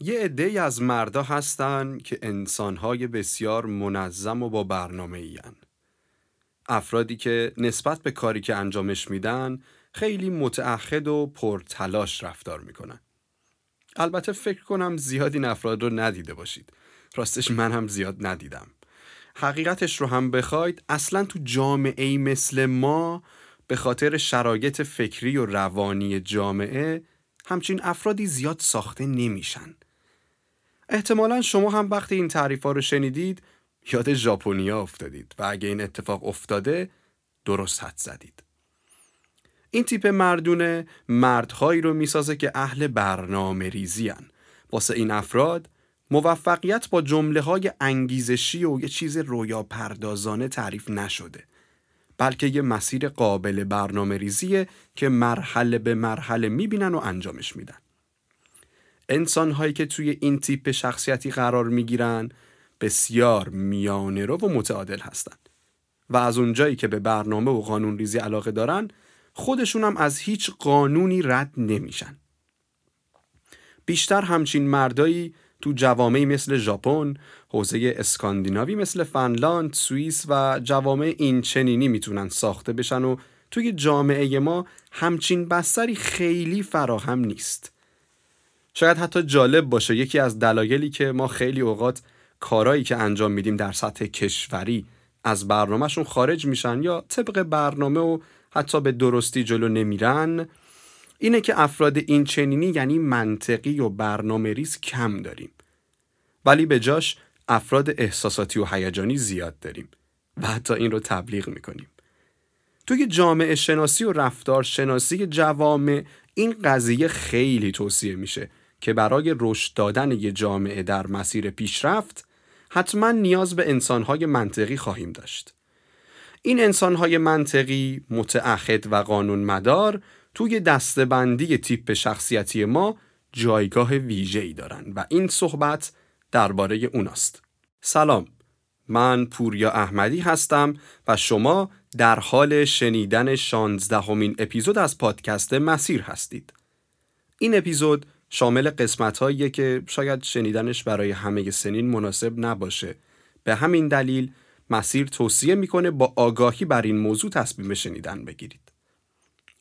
یه عده از مردا هستن که انسانهای بسیار منظم و با برنامه این. افرادی که نسبت به کاری که انجامش میدن خیلی متعهد و پرتلاش رفتار می‌کنن. البته فکر کنم زیاد این افراد رو ندیده باشید. راستش من هم زیاد ندیدم. حقیقتش رو هم بخواید اصلا تو جامعه ای مثل ما به خاطر شرایط فکری و روانی جامعه همچین افرادی زیاد ساخته نمیشن. احتمالا شما هم وقتی این تعریف ها رو شنیدید یاد ژاپنیا افتادید و اگه این اتفاق افتاده درست حد زدید. این تیپ مردونه مردهایی رو می‌سازه که اهل برنامه ریزی. واسه این افراد موفقیت با جمله های انگیزشی و یه چیز رویا پردازانه تعریف نشده بلکه یه مسیر قابل برنامه ریزیه که مرحله به مرحله می‌بینن و انجامش میدن. انسان هایی که توی این تیپ شخصیتی قرار می‌گیرن بسیار میانه رو و متعادل هستند و از اونجایی که به برنامه و قانون ریزی علاقه دارن خودشون هم از هیچ قانونی رد نمیشن. بیشتر همچین مردایی تو جوامعی مثل ژاپن، حوزه اسکاندیناوی مثل فنلاند، سوئیس و جوامع این چنینی می‌تونن ساخته بشن و توی جامعه ما همچین بستری خیلی فراهم نیست. شاید حتی جالب باشه یکی از دلایلی که ما خیلی اوقات کارایی که انجام میدیم در سطح کشوری از برنامهشون خارج میشن یا طبق برنامه و حتی به درستی جلو نمیرن اینه که افراد این چنینی یعنی منطقی و برنامه ریز کم داریم. ولی به جاش افراد احساساتی و هیجانی زیاد داریم و حتی این رو تبلیغ می‌کنیم. توی جامعه شناسی و رفتار شناسی جوامع این قضیه خیلی توصیه میشه. که برای رشد دادن یه جامعه در مسیر پیشرفت حتما نیاز به انسانهای منطقی خواهیم داشت. این انسانهای منطقی متعهد و قانون مدار توی دستبندی تیپ شخصیتی ما جایگاه ویژه‌ای دارن و این صحبت درباره اوناست. سلام من پوریا احمدی هستم و شما در حال شنیدن شانزدهمین اپیزود از پادکست مسیر هستید. این اپیزود شامل قسمت که شاید شنیدنش برای همه سنین مناسب نباشه. به همین دلیل مسیر توصیه می‌کنه با آگاهی بر این موضوع تصمیم شنیدن بگیرید.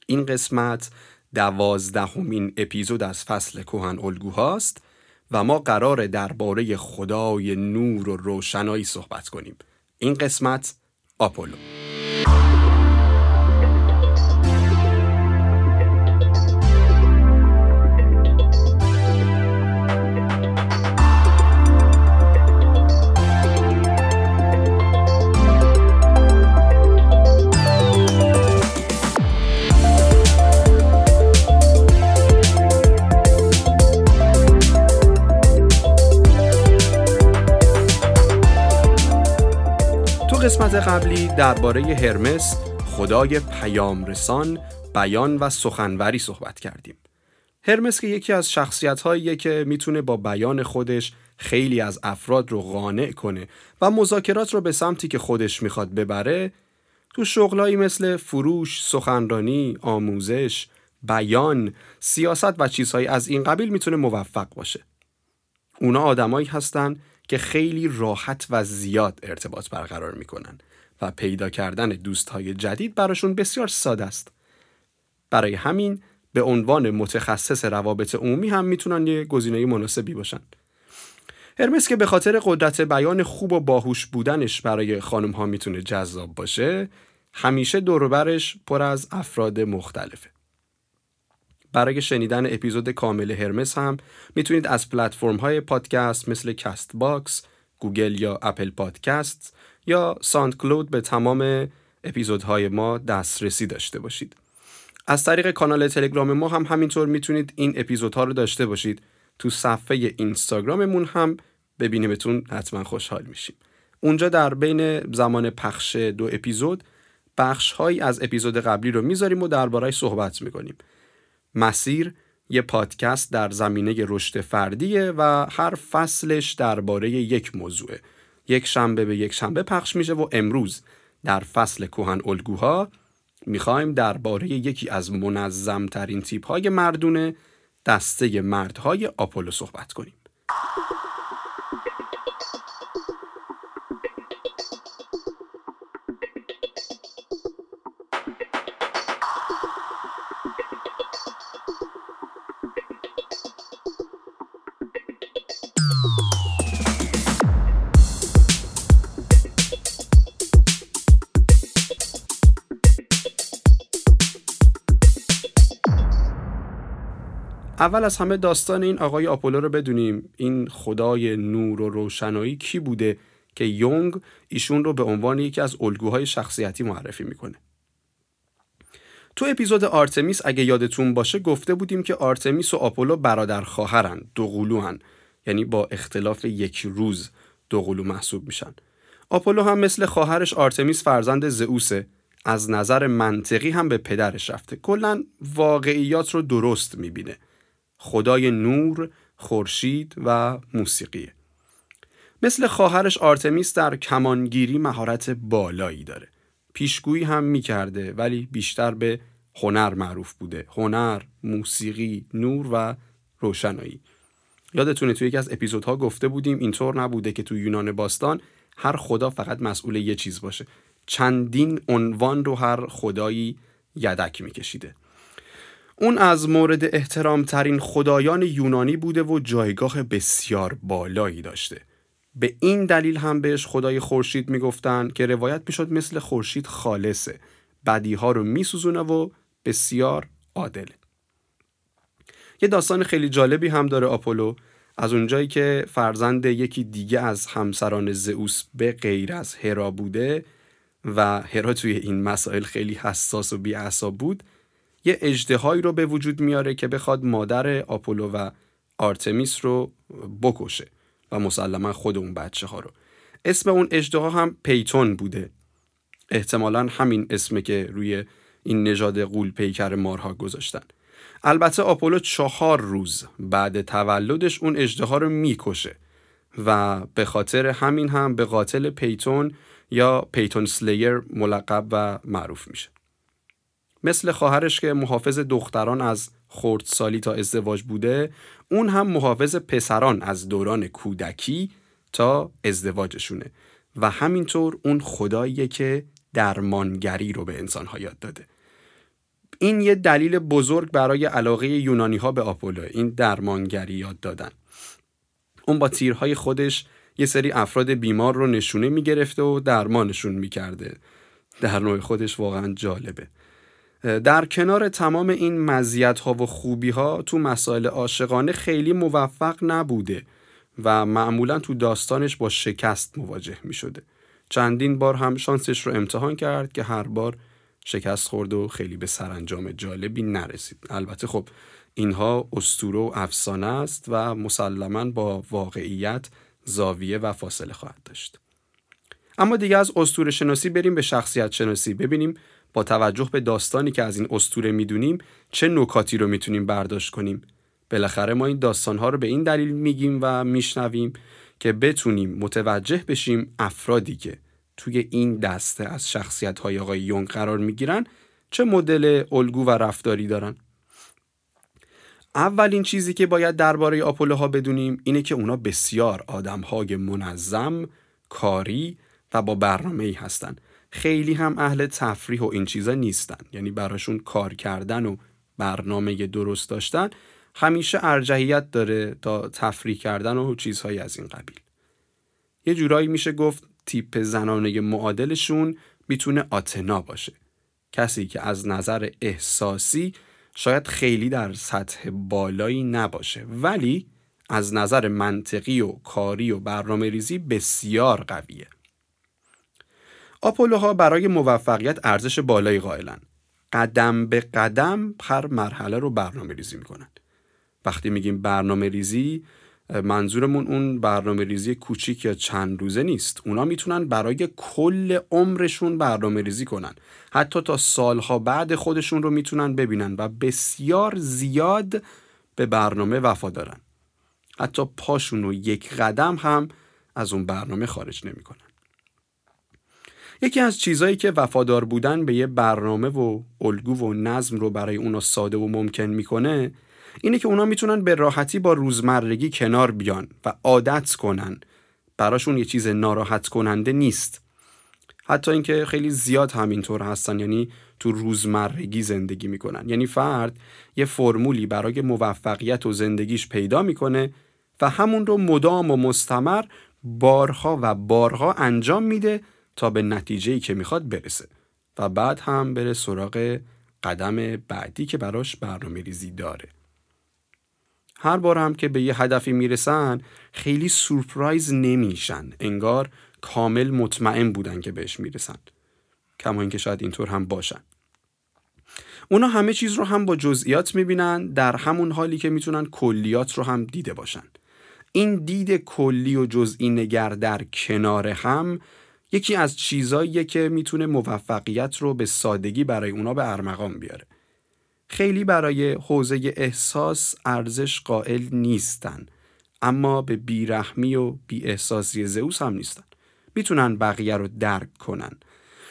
این قسمت دوازدهمین اپیزود از فصل کوهن الگوهاست و ما قرار درباره خدای نور و روشنایی صحبت کنیم. این قسمت آپولو قبلی درباره هرمس خدای پیام رسان بیان و سخنوری صحبت کردیم. هرمس که یکی از شخصیت هاییه که می‌تونه با بیان خودش خیلی از افراد رو قانع کنه و مذاکرات رو به سمتی که خودش می‌خواد ببره تو شغلایی مثل فروش، سخنرانی، آموزش، بیان، سیاست و چیزهایی از این قبیل می‌تونه موفق باشه. اونا آدمایی هستن که خیلی راحت و زیاد ارتباط برقرار می‌کنن و پیدا کردن دوستهای جدید براشون بسیار ساده است. برای همین به عنوان متخصص روابط عمومی هم می‌تونن یه گزینه مناسبی باشن. هرمس که به خاطر قدرت بیان خوب و باهوش بودنش برای خانم ها می‌تونه جذاب باشه همیشه دوربرش پر از افراد مختلفه. برای شنیدن اپیزود کامل هرمس هم می‌تونید از پلتفرم های پادکست مثل Castbox، گوگل یا اپل پادکست یا SoundCloud به تمام اپیزودهای ما دسترسی داشته باشید. از طریق کانال تلگرام ما هم همینطور می‌تونید این اپیزودها رو داشته باشید. تو صفحه اینستاگراممون هم ببینیمتون حتما خوشحال میشیم. اونجا در بین زمان پخش دو اپیزود بخش هایی از اپیزود قبلی رو می‌ذاریم و دربارهش صحبت می‌کنیم. مسیر یه پادکست در زمینه رشد فردیه و هر فصلش درباره یک موضوعه. یک شنبه به یک شنبه پخش میشه و امروز در فصل کوهن الگوها می‌خوایم درباره یکی از منظمترین تیپ های مردونه دسته مردهای آپولو صحبت کنیم. اول از همه داستان این آقای آپولو رو بدونیم. این خدای نور و روشنایی کی بوده که یونگ ایشون رو به عنوان یکی از الگوهای شخصیتی معرفی می‌کنه. تو اپیزود آرتمیس اگه یادتون باشه گفته بودیم که آرتمیس و آپولو برادر خواهرن دو قلوهن. یعنی با اختلاف یک روز دو قلو محسوب میشن. آپولو هم مثل خواهرش آرتمیس فرزند زئوسه. از نظر منطقی هم به پدرش رفته. کلا واقعیات رو درست می‌بینه. خدای نور خورشید و موسیقیه مثل خواهرش آرتمیس در کمانگیری مهارت بالایی داره. پیشگویی هم می‌کرده ولی بیشتر به هنر معروف بوده. هنر، موسیقی، نور و روشنایی. یادتونه توی یکی از اپیزودها گفته بودیم اینطور نبوده که تو یونان باستان هر خدا فقط مسئول یه چیز باشه. چندین عنوان رو هر خدایی یدک میکشیده. اون از مورد احترام ترین خدایان یونانی بوده و جایگاه بسیار بالایی داشته. به این دلیل هم بهش خدای خورشید می‌گفتن که روایت می‌شد مثل خورشید خالصه. بدیها رو میسوزونه و بسیار عادله. یه داستان خیلی جالبی هم داره آپولو. از اونجایی که فرزند یکی دیگه از همسران زئوس به غیر از هرا بوده و هرا توی این مسائل خیلی حساس و بیعصاب بود یه اجدهایی رو به وجود میاره که بخواد مادر آپولو و آرتمیس رو بکشه و مسلما خود اون بچه ها رو. اسم اون اجدها هم پیتون بوده. احتمالا همین اسمه که روی این نژاد قول پیکر مارها گذاشتن. البته آپولو چهار روز بعد تولدش اون اجدها رو می‌کشه و به خاطر همین هم به قاتل پیتون یا پیتون سلیر ملقب و معروف میشه. مثل خواهرش که محافظ دختران از خردسالی تا ازدواج بوده اون هم محافظ پسران از دوران کودکی تا ازدواجشونه. و همینطور اون خداییه که درمانگری رو به انسانها یاد داده. این یه دلیل بزرگ برای علاقه یونانی ها به آپولو این درمانگری یاد دادن. اون با تیرهای خودش یه سری افراد بیمار رو نشونه می‌گرفته و درمانشون می‌کرده. در نوع خودش واقعا جالبه. در کنار تمام این مزیت ها و خوبی ها تو مسائل عاشقانه خیلی موفق نبوده و معمولا تو داستانش با شکست مواجه می شده. چندین بار هم شانسش رو امتحان کرد که هر بار شکست خورد و خیلی به سرانجام جالبی نرسید. البته خب اینها استوره و افسانه است و مسلما با واقعیت زاویه و فاصله خواهد داشت. اما دیگه از استوره شناسی بریم به شخصیت شناسی ببینیم با توجه به داستانی که از این استوره می‌دونیم چه نکاتی رو می‌تونیم برداشت کنیم؟ بالاخره ما این داستانها رو به این دلیل میگیم و میشنویم که بتونیم متوجه بشیم افرادی که توی این دسته از شخصیت های آقای یونگ قرار می‌گیرن چه مدل الگو و رفتاری دارن. اولین چیزی که باید درباره آپولوها بدونیم اینه که اونا بسیار آدمهای منظم، کاری و با برنامه ای هستن. خیلی هم اهل تفریح و این چیزا نیستن. یعنی براشون کار کردن و برنامه درست داشتن همیشه ارجحیت داره تا تفریح کردن و چیزهایی از این قبیل. یه جورایی میشه گفت تیپ زنانه معادلشون می‌تونه آتنا باشه. کسی که از نظر احساسی شاید خیلی در سطح بالایی نباشه ولی از نظر منطقی و کاری و برنامه ریزی بسیار قویه. آپولوها برای موفقیت ارزش بالایی قائلن. قدم به قدم هر مرحله رو برنامه ریزی می‌کنن. وقتی میگیم برنامه ریزی منظورمون اون برنامه ریزی کوچیک یا چند روزه نیست اونا می‌تونن برای کل عمرشون برنامه ریزی کنن حتی تا سالها بعد خودشون رو می‌تونن ببینن و بسیار زیاد به برنامه وفا دارن حتی پاشون رو یک قدم هم از اون برنامه خارج نمی‌کنن یکی از چیزهایی که وفادار بودن به یه برنامه و الگو و نظم رو برای اونا ساده و ممکن می‌کنه اینه که اونا می‌تونن به راحتی با روزمرگی کنار بیان و عادت کنن. براشون یه چیز ناراحت کننده نیست. حتی اینکه خیلی زیاد همینطور هستن یعنی تو روزمرگی زندگی می‌کنن. یعنی فرد یه فرمولی برای موفقیت و زندگیش پیدا می‌کنه و همون رو مدام و مستمر بارها و بارها انجام میده تا به نتیجه که می‌خواد برسه و بعد هم بره سراغ قدم بعدی که براش برنامه ریزی داره. هر بار هم که به یه هدفی می‌رسن خیلی سورپرایز نمیشن. انگار کامل مطمئن بودن که بهش می‌رسن. کما اینکه شاید اینطور هم باشن. اونا همه چیز رو هم با جزئیات می‌بینن در همون حالی که می‌تونن کلیات رو هم دیده باشن. این دید کلی و جزئی نگر در کنار هم یکی از چیزاییه که می‌تونه موفقیت رو به سادگی برای اونا به ارمغان بیاره. خیلی برای حوزه احساس ارزش قائل نیستن اما به بیرحمی و بی احساسی زئوس هم نیستن. می‌تونن بقیه رو درک کنن.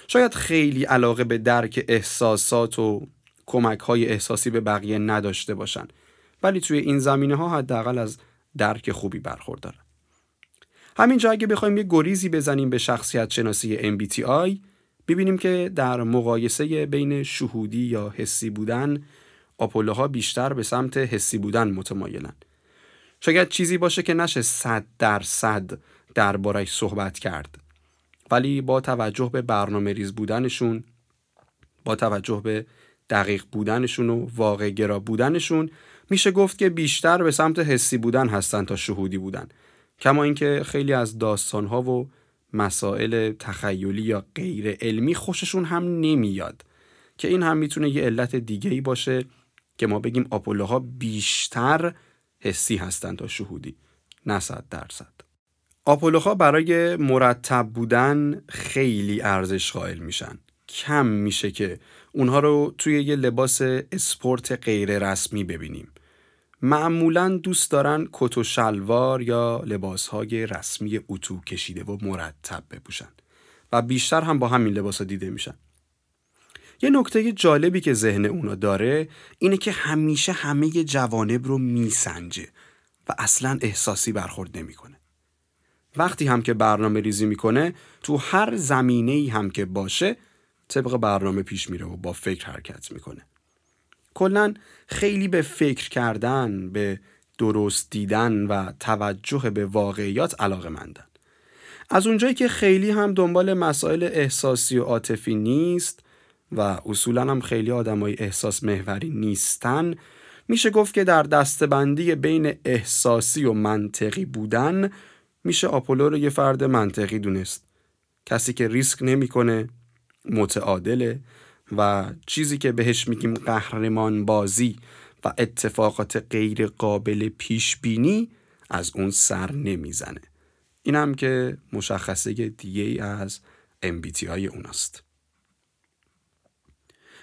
شاید خیلی علاقه به درک احساسات و کمک های احساسی به بقیه نداشته باشن ولی توی این زمینه ها حداقل از درک خوبی برخوردارن. همینجا اگه بخوایم یه گریزی بزنیم به شخصیت شناسی MBTI ببینیم که در مقایسه بین شهودی یا حسی بودن آپولوها بیشتر به سمت حسی بودن متمایلن. شاید چیزی باشه که نشه صد درصد دربارش صحبت کرد. ولی با توجه به برنامه ریز بودنشون با توجه به دقیق بودنشون و واقع گرا بودنشون میشه گفت که بیشتر به سمت حسی بودن هستن تا شهودی بودن. کما اینکه خیلی از داستانها و مسائل تخیلی یا غیر علمی خوششون هم نمیاد که این هم می‌تونه یه علت دیگه ای باشه که ما بگیم آپولوها بیشتر حسی هستند تا شهودی نه صد درصد. آپولوها برای مرتب بودن خیلی ارزش قائل میشن. کم میشه که اونها رو توی یه لباس اسپورت غیر رسمی ببینیم. معمولا دوست دارن کت و شلوار یا لباسهای رسمی اتو کشیده و مرتب بپوشن و بیشتر هم با همین لباس دیده میشن یه نکته جالبی که ذهن اونا داره اینه که همیشه همه جوانب رو میسنجه و اصلا احساسی برخورد نمی‌کنه. وقتی هم که برنامه ریزی می‌کنه تو هر زمینه هم که باشه طبق برنامه پیش میره و با فکر حرکت می‌کنه. کلا خیلی به فکر کردن به درست دیدن و توجه به واقعیات علاقه مندن. از اونجایی که خیلی هم دنبال مسائل احساسی و عاطفی نیست و اصولا هم خیلی آدمای احساس محوری نیستن میشه گفت که در دستبندی بین احساسی و منطقی بودن میشه آپولو رو یه فرد منطقی دونست کسی که ریسک نمی‌کنه متعادله و چیزی که بهش میگیم قهرمان بازی و اتفاقات غیر قابل پیش بینی از اون سر نمی‌زنه. اینم که مشخصه دیگه ای از MBTI اوناست.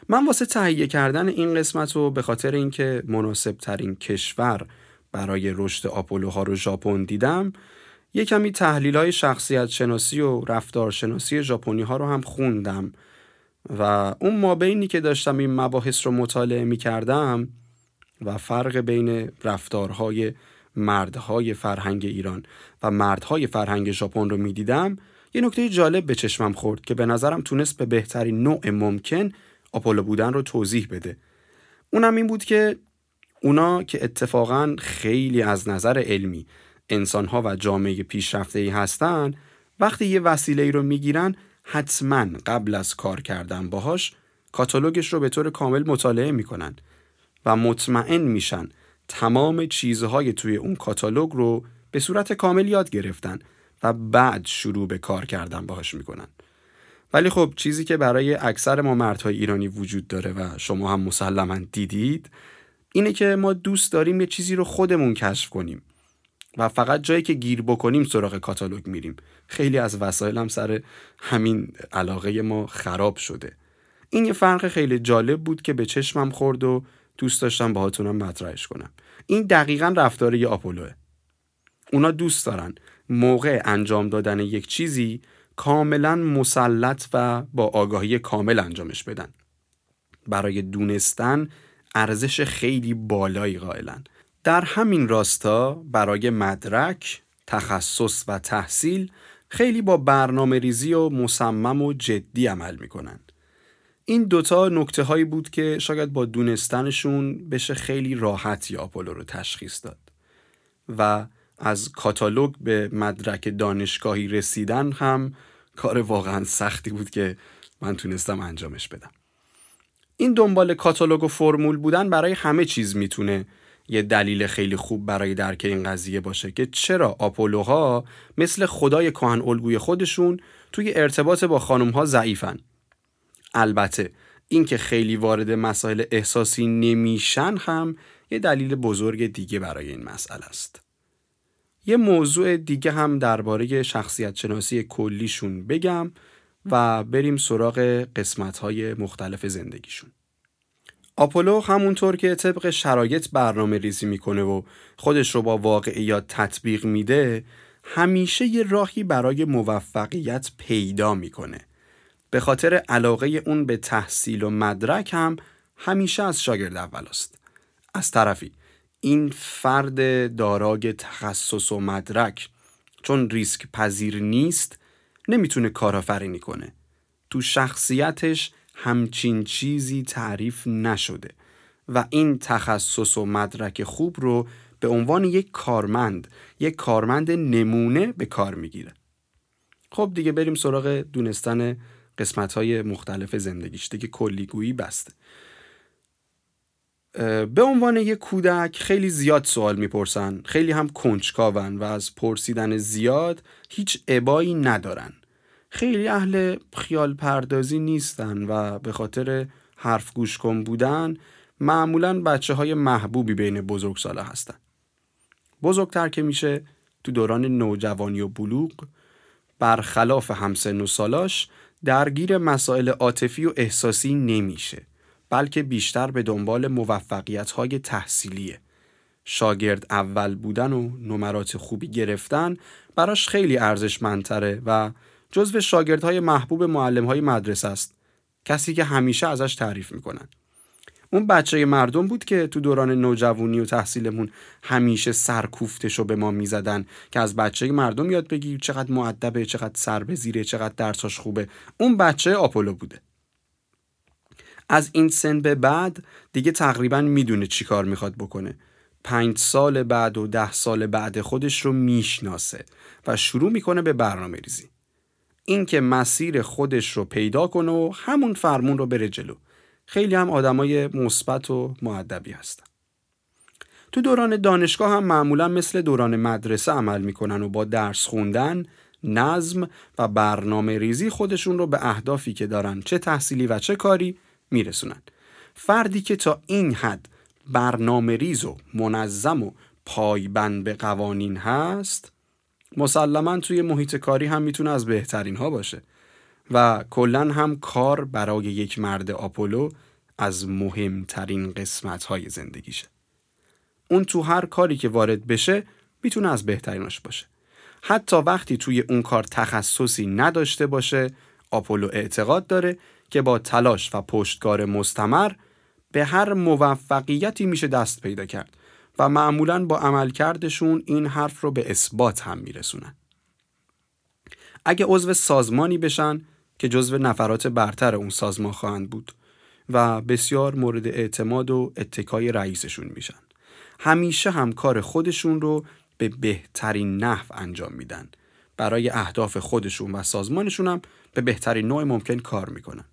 من واسه تهیه کردن این قسمت رو به خاطر اینکه مناسب ترین کشور برای رشد آپولوها رو ژاپن دیدم یه کمی تحلیل های شخصیت شناسی و رفتارشناسی ژاپنی ها رو هم خوندم. و اون مابینی که داشتم این مباحث رو مطالعه می کردم و فرق بین رفتارهای مردهای فرهنگ ایران و مردهای فرهنگ ژاپن رو می دیدم یه نکته جالب به چشمم خورد که به نظرم تونست به بهترین نوع ممکن آپولو بودن رو توضیح بده. اونم این بود که اونا که اتفاقا خیلی از نظر علمی انسانها و جامعه پیشرفته ای هستن وقتی یه وسیله ای رو می‌گیرن حتما قبل از کار کردن باهاش کاتالوگش رو به طور کامل مطالعه می‌کنن و مطمئن میشن تمام چیزهای توی اون کاتالوگ رو به صورت کامل یاد گرفتن و بعد شروع به کار کردن باهاش می‌کنن. ولی خب چیزی که برای اکثر ما مردهای ایرانی وجود داره و شما هم مسلما دیدید اینه که ما دوست داریم یه چیزی رو خودمون کشف کنیم. و فقط جایی که گیر بکنیم سراغ کاتالوگ میریم. خیلی از وسایل هم سر همین علاقه ما خراب شده. این یه فرق خیلی جالب بود که به چشمم خورد و دوست داشتم باهاتونم مطرحش کنم. این دقیقا رفتار یه آپولوه. اونا دوست دارن موقع انجام دادن یک چیزی کاملا مسلط و با آگاهی کامل انجامش بدن. برای دونستن ارزش خیلی بالایی قائلن. در همین راستا برای مدرک، تخصص و تحصیل خیلی با برنامه ریزی و مصمم و جدی عمل می‌کنن. این دوتا نکته هایی بود که شاید با دونستنشون بشه خیلی راحت یا آپولو رو تشخیص داد. و از کاتالوگ به مدرک دانشگاهی رسیدن هم کار واقعا سختی بود که من تونستم انجامش بدم. این دنبال کاتالوگ و فرمول بودن برای همه چیز می‌تونه یه دلیل خیلی خوب برای درک این قضیه باشه که چرا آپولوها مثل خدای کهن الگوی خودشون توی ارتباط با خانمها ضعیفن البته اینکه خیلی وارد مسائل احساسی نمیشن هم یه دلیل بزرگ دیگه برای این مسئله است. یه موضوع دیگه هم درباره شخصیت شناسی کلیشون بگم و بریم سراغ قسمت های مختلف زندگیشون. آپولو همونطور که طبق شرایط برنامه ریزی می‌کنه و خودش رو با واقعیات تطبیق میده همیشه یه راهی برای موفقیت پیدا می‌کنه به خاطر علاقه اون به تحصیل و مدرک هم همیشه از شاگرد اول است. از طرفی این فرد دارای تخصص و مدرک چون ریسک پذیر نیست نمی‌تونه کارآفرینی کنه. تو شخصیتش همچین چیزی تعریف نشده و این تخصص و مدرک خوب رو به عنوان یک کارمند یک کارمند نمونه به کار می‌گیره. خب دیگه بریم سراغ دونستن قسمت های مختلف زندگیش. دیگه کلیگویی بسته. به عنوان یک کودک خیلی زیاد سوال می‌پرسن خیلی هم کنجکاون و از پرسیدن زیاد هیچ عبایی ندارن. خیلی اهل خیال پردازی نیستن و به خاطر حرف گوش کن بودن معمولا بچه های محبوبی بین بزرگ ساله هستن. بزرگتر که میشه تو دوران نوجوانی و بلوغ برخلاف همسن و سالاش درگیر مسائل عاطفی و احساسی نمیشه بلکه بیشتر به دنبال موفقیت های تحصیلیه. شاگرد اول بودن و نمرات خوبی گرفتن براش خیلی ارزشمندتره و جزو شاگردهای محبوب معلم های مدرسه است. کسی که همیشه ازش تعریف می‌کنن. اون بچه مردم بود که تو دوران نوجوانی و تحصیلمون همیشه سرکوفتش رو به ما می‌زدن که از بچه مردم یاد بگی چقدر معدبه چقدر سر به زیره چقدر درساش خوبه. اون بچه آپولو بوده. از این سن به بعد دیگه تقریبا می‌دونه چی کار می‌خواد بکنه. پنج سال بعد و ده سال بعد خودش رو می‌شناسه و شروع می‌کنه به برنامه ریزی این که مسیر خودش رو پیدا کنه و همون فرمون رو بره جلو. خیلی هم آدمای مثبت و معدبی هستن. تو دوران دانشگاه هم معمولا مثل دوران مدرسه عمل می‌کنن و با درس خوندن نظم و برنامه ریزی خودشون رو به اهدافی که دارن چه تحصیلی و چه کاری میرسونن. فردی که تا این حد برنامه ریز و منظم و پایبند به قوانین هست مسلما توی محیط کاری هم می‌تونه از بهترین ها باشه. و کلا هم کار برای یک مرد آپولو از مهمترین قسمت های زندگیشه. اون تو هر کاری که وارد بشه می‌تونه از بهتریناش باشه. حتی وقتی توی اون کار تخصصی نداشته باشه آپولو اعتقاد داره که با تلاش و پشتکار مستمر به هر موفقیتی میشه دست پیدا کرد. و معمولا با عملکردشون این حرف رو به اثبات هم میرسونن. اگه عضو سازمانی بشن که جزو نفرات برتر اون سازمان خواهند بود و بسیار مورد اعتماد و اتکای رئیسشون میشن. همیشه هم کار خودشون رو به بهترین نحو انجام میدن. برای اهداف خودشون و سازمانشون هم به بهترین نوع ممکن کار می‌کنن.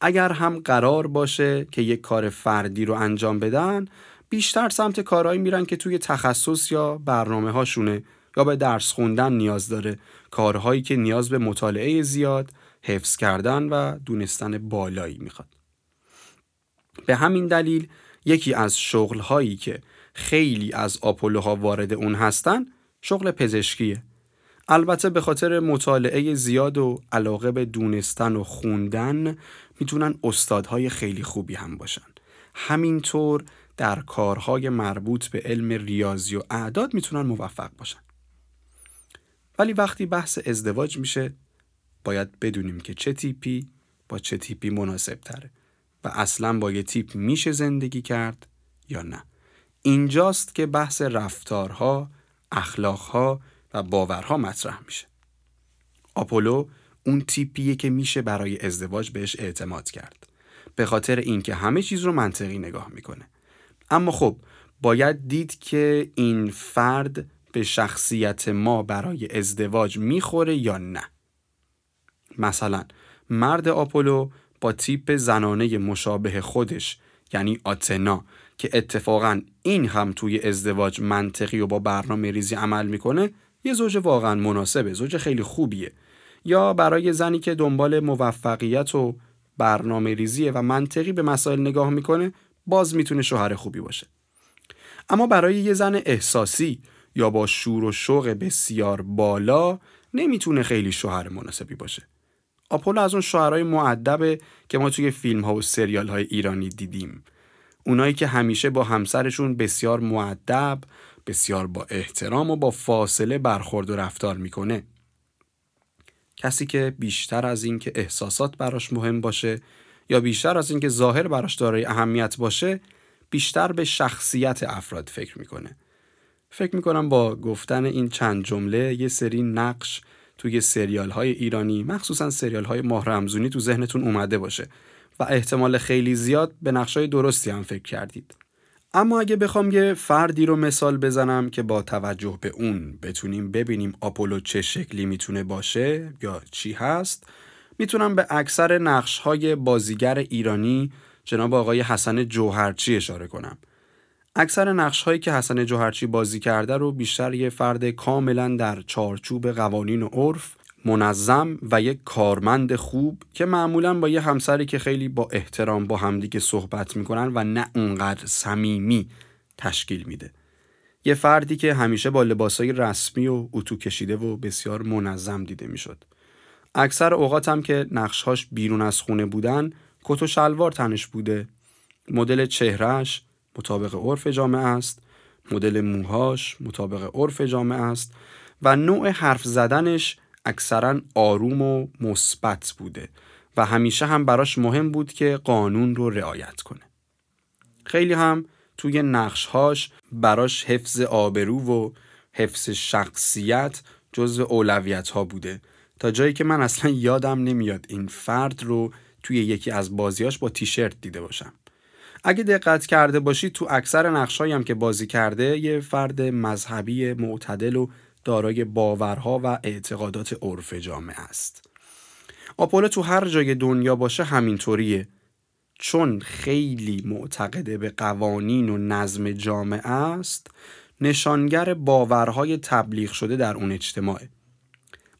اگر هم قرار باشه که یک کار فردی رو انجام بدن بیشتر سمت کارهایی میرن که توی تخصص یا برنامه هاشونه یا به درس خوندن نیاز داره. کارهایی که نیاز به مطالعه زیاد حفظ کردن و دونستن بالایی می‌خواد. به همین دلیل یکی از شغلهایی که خیلی از آپولوها وارد اون هستن شغل پزشکیه. البته به خاطر مطالعه زیاد و علاقه به دونستن و خوندن می‌تونن استادهای خیلی خوبی هم باشن. همینطور در کارهای مربوط به علم ریاضی و اعداد می‌تونن موفق باشن. ولی وقتی بحث ازدواج میشه باید بدونیم که چه تیپی با چه تیپی مناسب تره و اصلا با یه تیپ میشه زندگی کرد یا نه. اینجاست که بحث رفتارها، اخلاقها و باورها مطرح میشه. آپولو اون تیپیه که میشه برای ازدواج بهش اعتماد کرد. به خاطر اینکه همه چیز رو منطقی نگاه می‌کنه. اما خب باید دید که این فرد به شخصیت ما برای ازدواج می‌خوره یا نه. مثلا مرد آپولو با تیپ زنانه مشابه خودش یعنی آتنا که اتفاقا این هم توی ازدواج منطقی و با برنامه ریزی عمل می‌کنه یه زوج واقعا مناسبه زوج خیلی خوبیه. یا برای زنی که دنبال موفقیت و برنامه ریزیه و منطقی به مسائل نگاه می‌کنه باز می‌تونه شوهر خوبی باشه. اما برای یه زن احساسی یا با شور و شوق بسیار بالا نمی‌تونه خیلی شوهر مناسبی باشه. آپولو از اون شوهرهای معدبه که ما توی فیلم ها و سریال های ایرانی دیدیم. اونایی که همیشه با همسرشون بسیار معدب بسیار با احترام و با فاصله برخورد و رفتار می‌کنه. کسی که بیشتر از اینکه احساسات براش مهم باشه یا بیشتر از اینکه ظاهر براش دارای اهمیت باشه بیشتر به شخصیت افراد فکر می‌کنه. فکر می‌کنم با گفتن این چند جمله یه سری نقش توی سریال های ایرانی مخصوصا سریال های ماه رمزونی تو ذهنتون اومده باشه و احتمال خیلی زیاد به نقشای درستی هم فکر کردید. اما اگه بخوام یه فردی رو مثال بزنم که با توجه به اون بتونیم ببینیم آپولو چه شکلی می‌تونه باشه یا چی هست می‌تونم به اکثر نقش های بازیگر ایرانی جناب آقای حسن جوهرچی اشاره کنم. اکثر نقش هایی که حسن جوهرچی بازی کرده رو بیشتر یه فرد کاملا در چارچوب قوانین و عرف منظم و یک کارمند خوب که معمولا با یه همسری که خیلی با احترام با همدیگه صحبت می‌کنن و نه اونقدر صمیمی تشکیل میده. یه فردی که همیشه با لباسای رسمی و اتو کشیده و بسیار منظم دیده می‌شد. اکثر اوقات هم که نقشهاش بیرون از خونه بودن کت و شلوار تنش بوده. مدل چهرهش مطابق عرف جامعه است مدل موهاش مطابق عرف جامعه است و نوع حرف زدنش اکثرا آروم و مثبت بوده و همیشه هم براش مهم بود که قانون رو رعایت کنه. خیلی هم توی نقشهاش براش حفظ آبرو و حفظ شخصیت جزو اولویت ها بوده. تا جایی که من اصلا یادم نمیاد این فرد رو توی یکی از بازیاش با تیشرت دیده باشم. اگه دقت کرده باشید تو اکثر نقشهایی هم که بازی کرده یه فرد مذهبی معتدل و دارای باورها و اعتقادات عرف جامعه است. آپولو تو هر جای دنیا باشه همینطوریه. چون خیلی معتقده به قوانین و نظم جامعه است نشانگر باورهای تبلیغ شده در اون اجتماعه.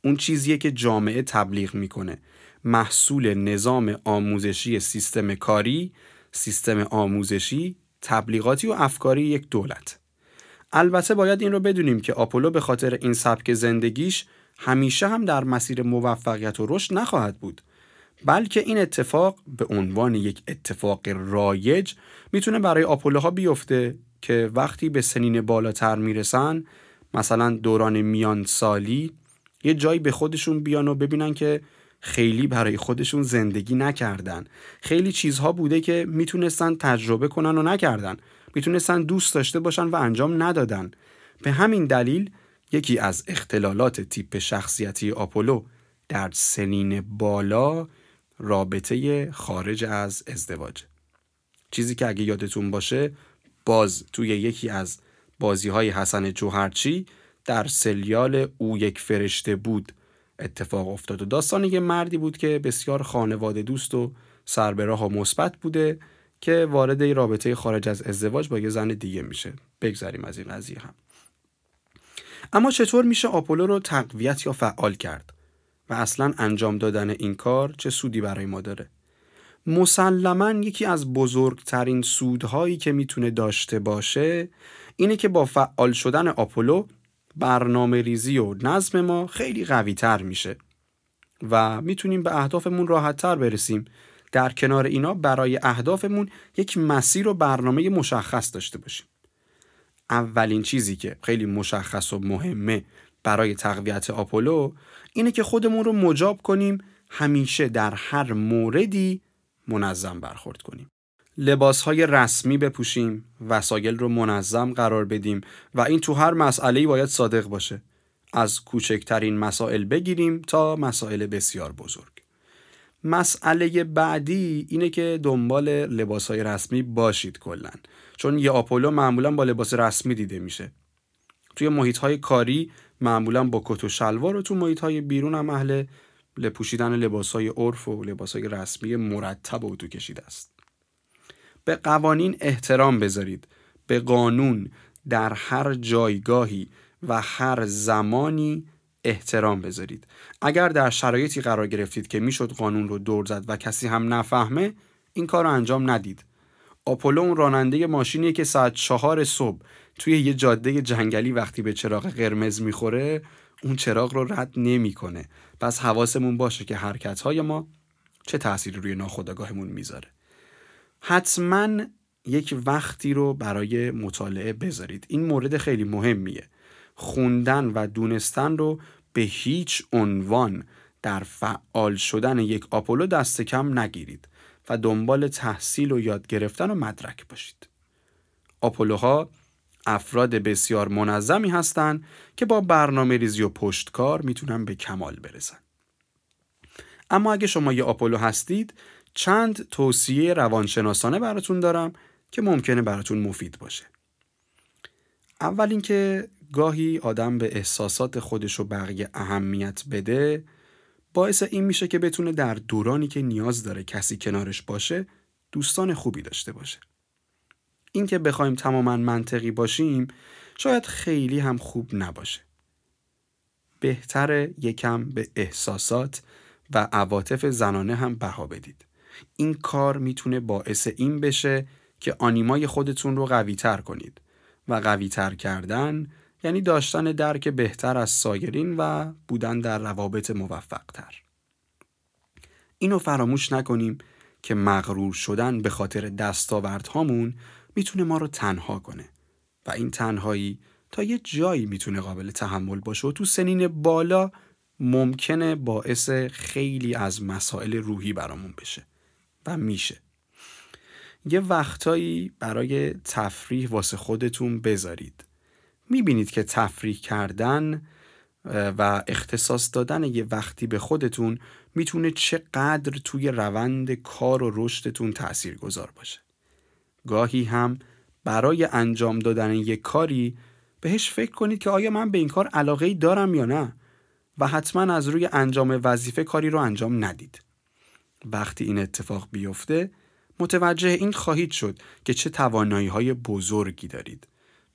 اون چیزیه که جامعه تبلیغ می‌کنه. محصول نظام آموزشی سیستم کاری سیستم آموزشی تبلیغاتی و افکاری یک دولت. البته باید این رو بدونیم که آپولو به خاطر این سبک زندگیش همیشه هم در مسیر موفقیت و رشد نخواهد بود. بلکه این اتفاق به عنوان یک اتفاق رایج می‌تونه برای آپولوها بیفته که وقتی به سنین بالاتر می‌رسن مثلا دوران میان سالی یه جایی به خودشون بیان و ببینن که خیلی برای خودشون زندگی نکردن. خیلی چیزها بوده که می‌تونستن تجربه کنن و نکردن. می‌تونستن دوست داشته باشن و انجام ندادن. به همین دلیل یکی از اختلالات تیپ شخصیتی آپولو در سنین بالا رابطه خارج از ازدواج. چیزی که اگه یادتون باشه باز توی یکی از بازی های حسن جوهرچی در سریال او یک فرشته بود. اتفاق افتاد و داستان یه مردی بود که بسیار خانواده دوست و سربراه مثبت بوده که وارد رابطه خارج از ازدواج با یه زن دیگه میشه. بگذریم از این قضیه هم. اما چطور میشه آپولو رو تقویت یا فعال کرد؟ و اصلا انجام دادن این کار چه سودی برای ما داره؟ مسلما یکی از بزرگترین سودهایی که می‌تونه داشته باشه اینه که با فعال شدن آپولو برنامه ریزی و نظم ما خیلی قوی تر میشه و می‌تونیم به اهدافمون راحت تر برسیم. در کنار اینا برای اهدافمون یک مسیر و برنامه مشخص داشته باشیم. اولین چیزی که خیلی مشخص و مهمه برای تقویت آپولو اینه که خودمون رو مجاب کنیم همیشه در هر موردی منظم برخورد کنیم. لباس های رسمی بپوشیم وسایل رو منظم قرار بدیم و این تو هر مسئله باید صادق باشه. از کوچکترین مسائل بگیریم تا مسائل بسیار بزرگ. مسئله بعدی اینه که دنبال لباس های رسمی باشید کلا چون یه آپولو معمولا با لباس رسمی دیده میشه. توی محیط های کاری معمولا با کت و شلوار و تو محیط های بیرون هم اهل پوشیدن لباس های عرف و لباس های رسمی مرتب و تو کشیده است. به قوانین احترام بذارید. به قانون در هر جایگاهی و هر زمانی احترام بذارید. اگر در شرایطی قرار گرفتید که می‌شد قانون رو دور زد و کسی هم نفهمه این کار رو انجام ندید. آپولو اون راننده ماشینیه که ساعت چهار صبح توی یه جاده جنگلی وقتی به چراغ قرمز می‌خوره اون چراغ رو رد نمی‌کنه. پس حواسمون باشه که حرکت ما چه تأثیری روی ناخودآگاهمون می‌ذاره. حتما یک وقتی رو برای مطالعه بذارید این مورد خیلی مهمیه خوندن و دونستن رو به هیچ عنوان در فعال شدن یک آپولو دست کم نگیرید و دنبال تحصیل و یاد گرفتن و مدرک باشید. آپولوها افراد بسیار منظمی هستند که با برنامه ریزی و پشتکار می‌تونن به کمال برسن. اما اگه شما یه آپولو هستید چند توصیه روانشناسانه براتون دارم که ممکنه براتون مفید باشه. اول اینکه گاهی آدم به احساسات خودش و بقیه اهمیت بده باعث این میشه که بتونه در دورانی که نیاز داره کسی کنارش باشه دوستان خوبی داشته باشه. اینکه بخوایم تماما منطقی باشیم شاید خیلی هم خوب نباشه. بهتره یکم به احساسات و عواطف زنانه هم بها بدید. این کار می‌تونه باعث این بشه که آنیمای خودتون رو قوی تر کنید. و قوی تر کردن یعنی داشتن درک بهتر از سایرین و بودن در روابط موفق تر. اینو فراموش نکنیم که مغرور شدن به خاطر دستاوردهامون می‌تونه ما رو تنها کنه. و این تنهایی تا یه جایی می‌تونه قابل تحمل باشه و تو سنین بالا ممکنه باعث خیلی از مسائل روحی برامون بشه. و میشه یه وقتایی برای تفریح واسه خودتون بذارید می‌بینید که تفریح کردن و اختصاص دادن یه وقتی به خودتون می‌تونه چقدر توی روند کار و رشدتون تأثیر گذار باشه. گاهی هم برای انجام دادن یک کاری بهش فکر کنید که آیا من به این کار علاقه دارم یا نه و حتما از روی انجام وظیفه کاری رو انجام ندید. وقتی این اتفاق بیفته متوجه این خواهید شد که چه توانایی های بزرگی دارید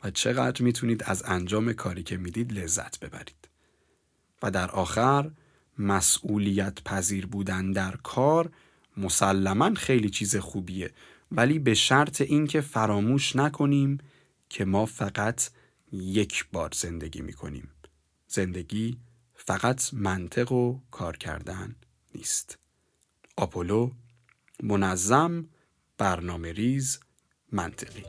و چقدر می‌تونید از انجام کاری که می‌دید لذت ببرید. و در آخر مسئولیت پذیر بودن در کار مسلما خیلی چیز خوبیه ولی به شرط اینکه فراموش نکنیم که ما فقط یک بار زندگی می‌کنیم. زندگی فقط منطق و کار کردن نیست. آپولو منظم برنامه ریز منطقی.